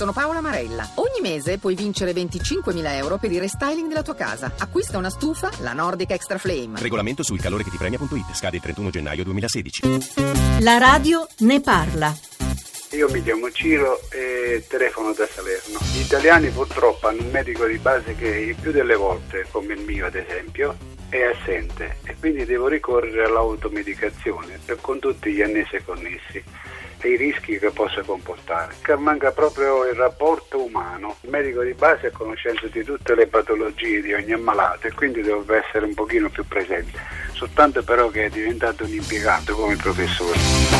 Sono Paola Marella. Ogni mese puoi vincere 25.000 euro per il restyling della tua casa. Acquista una stufa, la Nordic Extra Flame. Regolamento sul calore che ti premia.it. Scade il 31 gennaio 2016. La radio ne parla. Io mi chiamo Ciro e telefono da Salerno. Gli italiani purtroppo hanno un medico di base che il più delle volte, come il mio ad esempio, è assente e quindi devo ricorrere all'automedicazione con tutti gli annessi connessi e i rischi che possa comportare. Che manca proprio il rapporto umano. Il medico di base ha conoscenza di tutte le patologie di ogni ammalato e quindi dovrebbe essere un pochino più presente. Soltanto però che è diventato un impiegato come il professore.